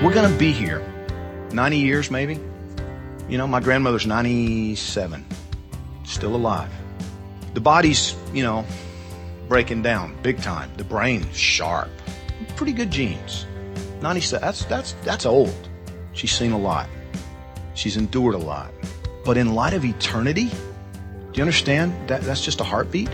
We're going to be here 90 years, maybe. You know, my grandmother's 97, still alive. The body's, you know, breaking down big time. The brain sharp. Pretty good genes. 97, that's, that's, that's old. She's seen a lot. She's endured a lot. But in light of eternity, do you understand that that's just a heartbeat?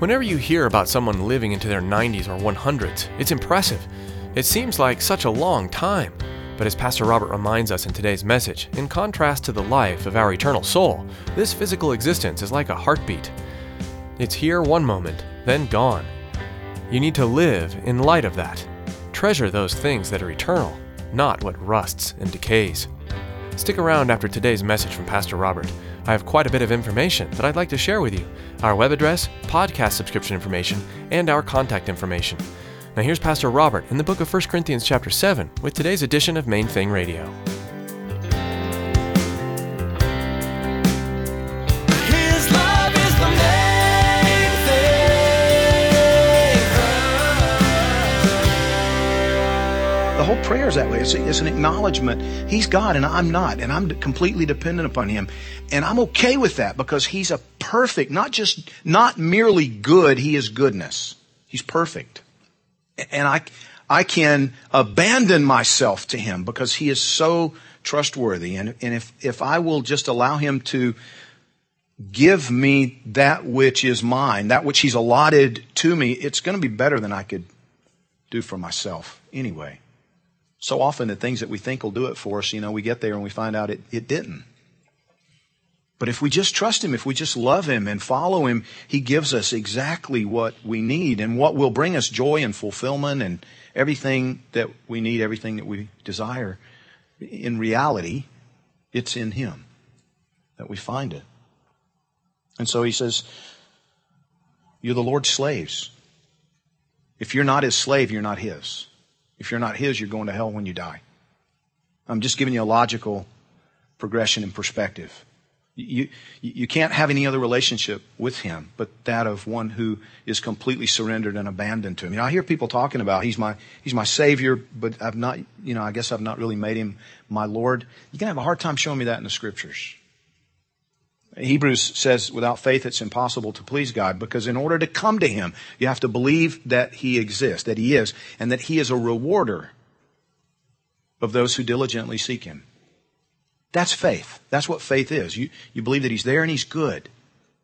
Whenever you hear about someone living into their 90s or 100s, it's impressive. It seems like such a long time. But as Pastor Robert reminds us in today's message, in contrast to the life of our eternal soul, this physical existence is like a heartbeat. It's here one moment, then gone. You need to live in light of that. Treasure those things that are eternal, not what rusts and decays. Stick around after today's message from Pastor Robert. I have quite a bit of information that I'd like to share with you our web address, podcast subscription information, and our contact information. Now here's Pastor Robert in the book of 1 Corinthians chapter 7 with today's edition of Main Thing Radio. His love is the. The whole prayer is that way. It's, a, it's an acknowledgement. He's God and I'm not, and I'm completely dependent upon Him. And I'm okay with that because He's a perfect, not just, not merely good, He is goodness. He's perfect. And I, I can abandon myself to Him because He is so trustworthy. And, and if, if I will just allow Him to give me that which is mine, that which He's allotted to me, it's going to be better than I could do for myself anyway. So often the things that we think will do it for us, you know, we get there and we find out it, it didn't. But if we just trust Him, if we just love Him and follow Him, He gives us exactly what we need and what will bring us joy and fulfillment and everything that we need, everything that we desire. In reality, it's in Him that we find it. And so He says, You're the Lord's slaves. If you're not His slave, you're not His. If you're not His, you're going to hell when you die. I'm just giving you a logical progression and perspective. You, you can't have any other relationship with Him but that of one who is completely surrendered and abandoned to Him. You know, I hear people talking about He's my, He's my Savior, but I've not, you know, I guess I've not really made Him my Lord. You're to have a hard time showing me that in the Scriptures. Hebrews says without faith it's impossible to please God because in order to come to Him, you have to believe that He exists, that He is, and that He is a rewarder of those who diligently seek Him. That's faith. That's what faith is. You, you believe that He's there and He's good.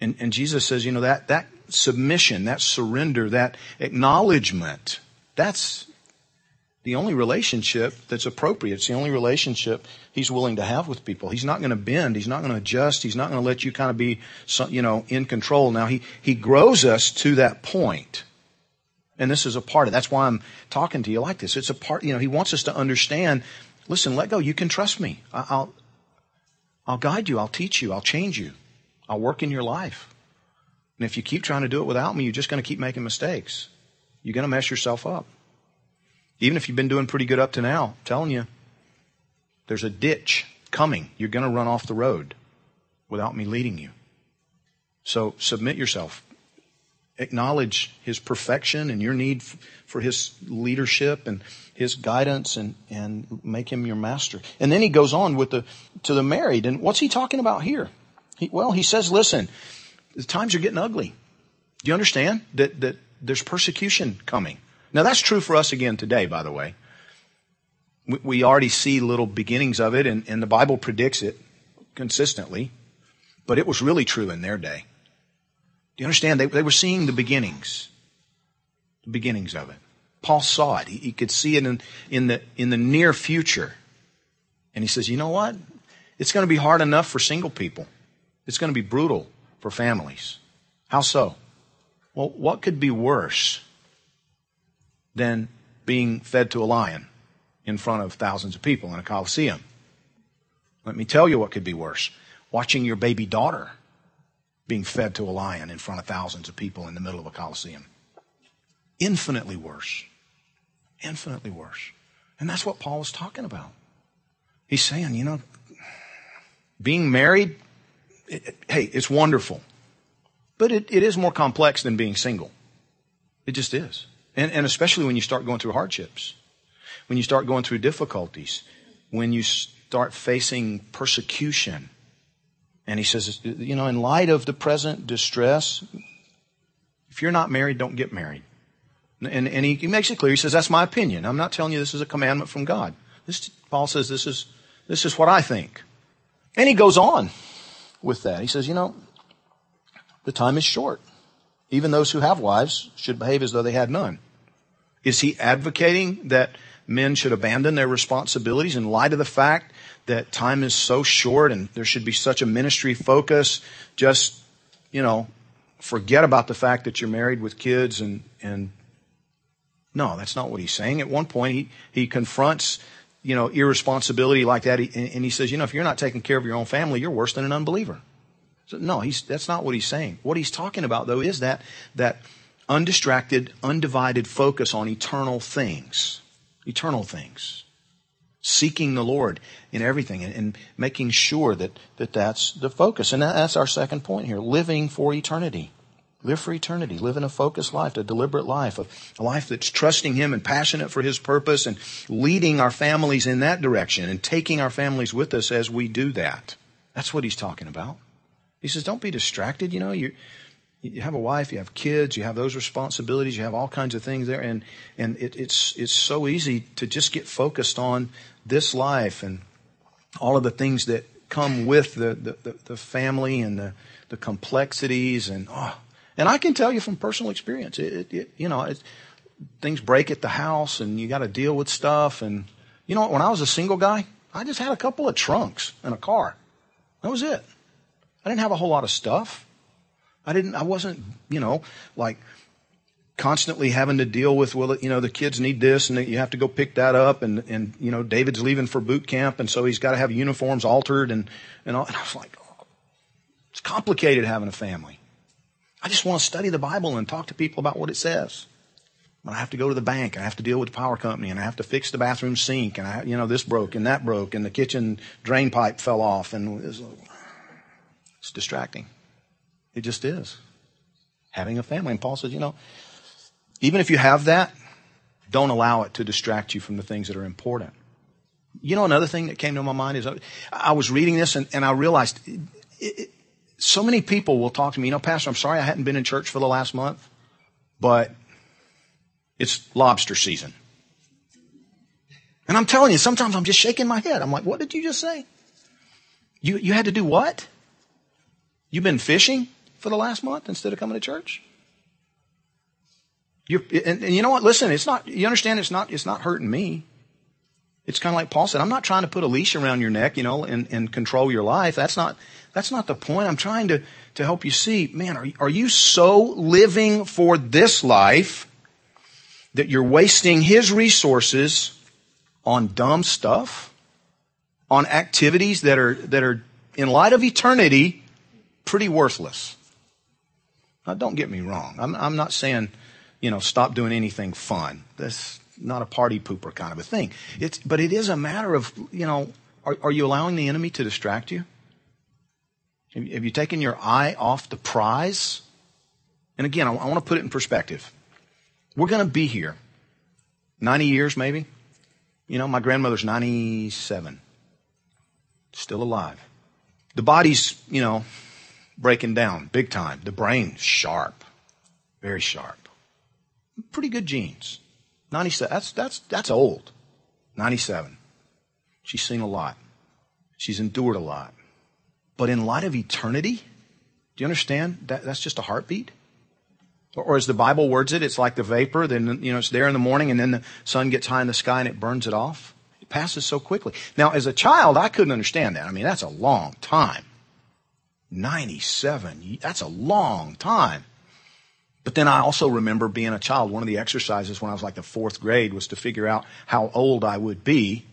And, and Jesus says, you know, that, that submission, that surrender, that acknowledgement, that's the only relationship that's appropriate. It's the only relationship he's willing to have with people. He's not going to bend. He's not going to adjust. He's not going to let you kind of be, you know, in control. Now he, he grows us to that point. And this is a part of, that's why I'm talking to you like this. It's a part, you know, he wants us to understand, listen, let go. You can trust me. I'll, I'll guide you. I'll teach you. I'll change you. I'll work in your life. And if you keep trying to do it without me, you're just going to keep making mistakes. You're going to mess yourself up. Even if you've been doing pretty good up to now, I'm telling you, there's a ditch coming. You're going to run off the road without me leading you. So submit yourself. Acknowledge his perfection and your need for his leadership and his guidance and, and make him your master. And then he goes on with the, to the married. And what's he talking about here? He, well, he says, listen, the times are getting ugly. Do you understand that, that there's persecution coming? Now that's true for us again today, by the way. We, we already see little beginnings of it and, and the Bible predicts it consistently, but it was really true in their day. Do you understand? They, they were seeing the beginnings, the beginnings of it. Paul saw it. He, he could see it in, in, the, in the near future. And he says, you know what? It's going to be hard enough for single people. It's going to be brutal for families. How so? Well, what could be worse than being fed to a lion in front of thousands of people in a coliseum? Let me tell you what could be worse. Watching your baby daughter being fed to a lion in front of thousands of people in the middle of a coliseum. Infinitely worse. Infinitely worse. And that's what Paul was talking about. He's saying, you know, being married, it, it, hey, it's wonderful. But it, it is more complex than being single. It just is. And, and especially when you start going through hardships, when you start going through difficulties, when you start facing persecution. And he says, you know, in light of the present distress, if you're not married, don't get married. And, and he, he, makes it clear. He says, that's my opinion. I'm not telling you this is a commandment from God. This, Paul says this is, this is what I think. And he goes on with that. He says, you know, the time is short. Even those who have wives should behave as though they had none. Is he advocating that men should abandon their responsibilities in light of the fact that time is so short and there should be such a ministry focus? Just, you know, forget about the fact that you're married with kids and, and no, that's not what he's saying. At one point, he, he confronts, you know, irresponsibility like that, and, and he says, you know, if you're not taking care of your own family, you're worse than an unbeliever. So, no, he's, that's not what he's saying. What he's talking about, though, is that, that undistracted, undivided focus on eternal things. Eternal things. Seeking the Lord in everything and, and making sure that, that that's the focus. And that, that's our second point here living for eternity. Live for eternity. Live in a focused life, a deliberate life, a life that's trusting Him and passionate for His purpose and leading our families in that direction and taking our families with us as we do that. That's what He's talking about. He says, don't be distracted. You know, you, you have a wife, you have kids, you have those responsibilities, you have all kinds of things there. And, and it, it's, it's so easy to just get focused on this life and all of the things that come with the, the, the family and the, the complexities and, oh, and I can tell you from personal experience, it, it, it you know, things break at the house and you got to deal with stuff. And, you know, when I was a single guy, I just had a couple of trunks and a car. That was it. I didn't have a whole lot of stuff. I didn't, I wasn't, you know, like constantly having to deal with, well, you know, the kids need this and you have to go pick that up. And, and, you know, David's leaving for boot camp. And so he's got to have uniforms altered and, and all. And I was like, oh, it's complicated having a family. I just want to study the Bible and talk to people about what it says. But I have to go to the bank. And I have to deal with the power company, and I have to fix the bathroom sink, and I, you know, this broke and that broke, and the kitchen drain pipe fell off, and it's, it's distracting. It just is. Having a family, and Paul says, you know, even if you have that, don't allow it to distract you from the things that are important. You know, another thing that came to my mind is I was reading this and, and I realized it, it, so many people will talk to me, you know, Pastor, I'm sorry I hadn't been in church for the last month, but it's lobster season. And I'm telling you, sometimes I'm just shaking my head. I'm like, what did you just say? You, you had to do what? You've been fishing for the last month instead of coming to church? and, and you know what? Listen, it's not, you understand it's not, it's not hurting me. It's kind of like Paul said, I'm not trying to put a leash around your neck, you know, and, and control your life. That's not, that's not the point. I'm trying to, to help you see, man, are, are you so living for this life that you're wasting his resources on dumb stuff? On activities that are, that are, in light of eternity, pretty worthless. Now, don't get me wrong. I'm, I'm not saying, you know, stop doing anything fun. That's not a party pooper kind of a thing. It's, but it is a matter of, you know, are, are you allowing the enemy to distract you? Have you taken your eye off the prize? And again, I, want to put it in perspective. We're going to be here 90 years, maybe. You know, my grandmother's 97, still alive. The body's, you know, breaking down big time. The brain, sharp, very sharp. Pretty good genes. 97, that's, that's, that's old. 97. She's seen a lot. She's endured a lot. But in light of eternity, do you understand? That, that's just a heartbeat. Or, or as the Bible words it, it's like the vapor. Then you know it's there in the morning, and then the sun gets high in the sky and it burns it off. It passes so quickly. Now, as a child, I couldn't understand that. I mean, that's a long time. Ninety-seven. That's a long time. But then I also remember being a child. One of the exercises when I was like the fourth grade was to figure out how old I would be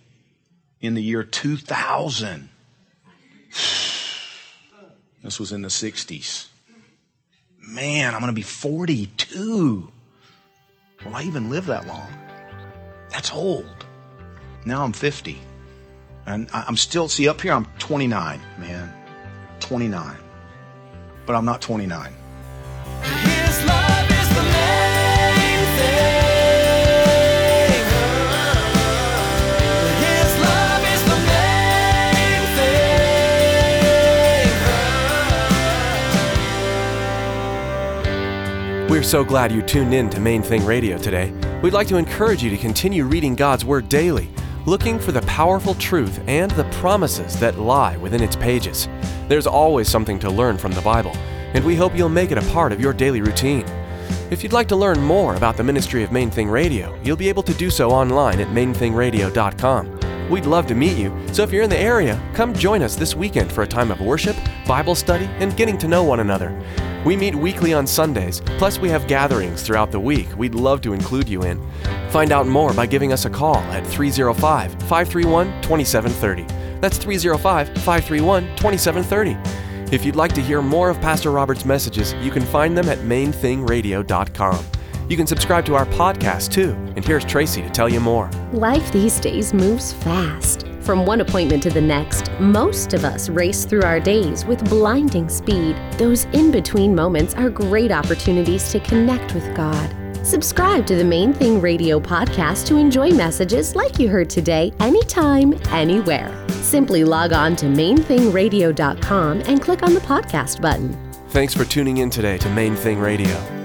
in the year 2000. This was in the 60s. Man, I'm going to be 42. Will I even live that long? That's old. Now I'm 50. And I'm still, see, up here I'm 29, man. 29. But I'm not 29. His love is the main thing. His love is the main thing. We're so glad you tuned in to Main Thing Radio today. We'd like to encourage you to continue reading God's Word daily, looking for the powerful truth and the promises that lie within its pages. There's always something to learn from the Bible, and we hope you'll make it a part of your daily routine. If you'd like to learn more about the ministry of Main Thing Radio, you'll be able to do so online at mainthingradio.com. We'd love to meet you, so if you're in the area, come join us this weekend for a time of worship, Bible study, and getting to know one another. We meet weekly on Sundays, plus we have gatherings throughout the week we'd love to include you in. Find out more by giving us a call at 305 531 2730. That's 305 531 2730. If you'd like to hear more of Pastor Robert's messages, you can find them at mainthingradio.com. You can subscribe to our podcast too, and here's Tracy to tell you more. Life these days moves fast. From one appointment to the next, most of us race through our days with blinding speed. Those in between moments are great opportunities to connect with God. Subscribe to the Main Thing Radio podcast to enjoy messages like you heard today, anytime, anywhere. Simply log on to mainthingradio.com and click on the podcast button. Thanks for tuning in today to Main Thing Radio.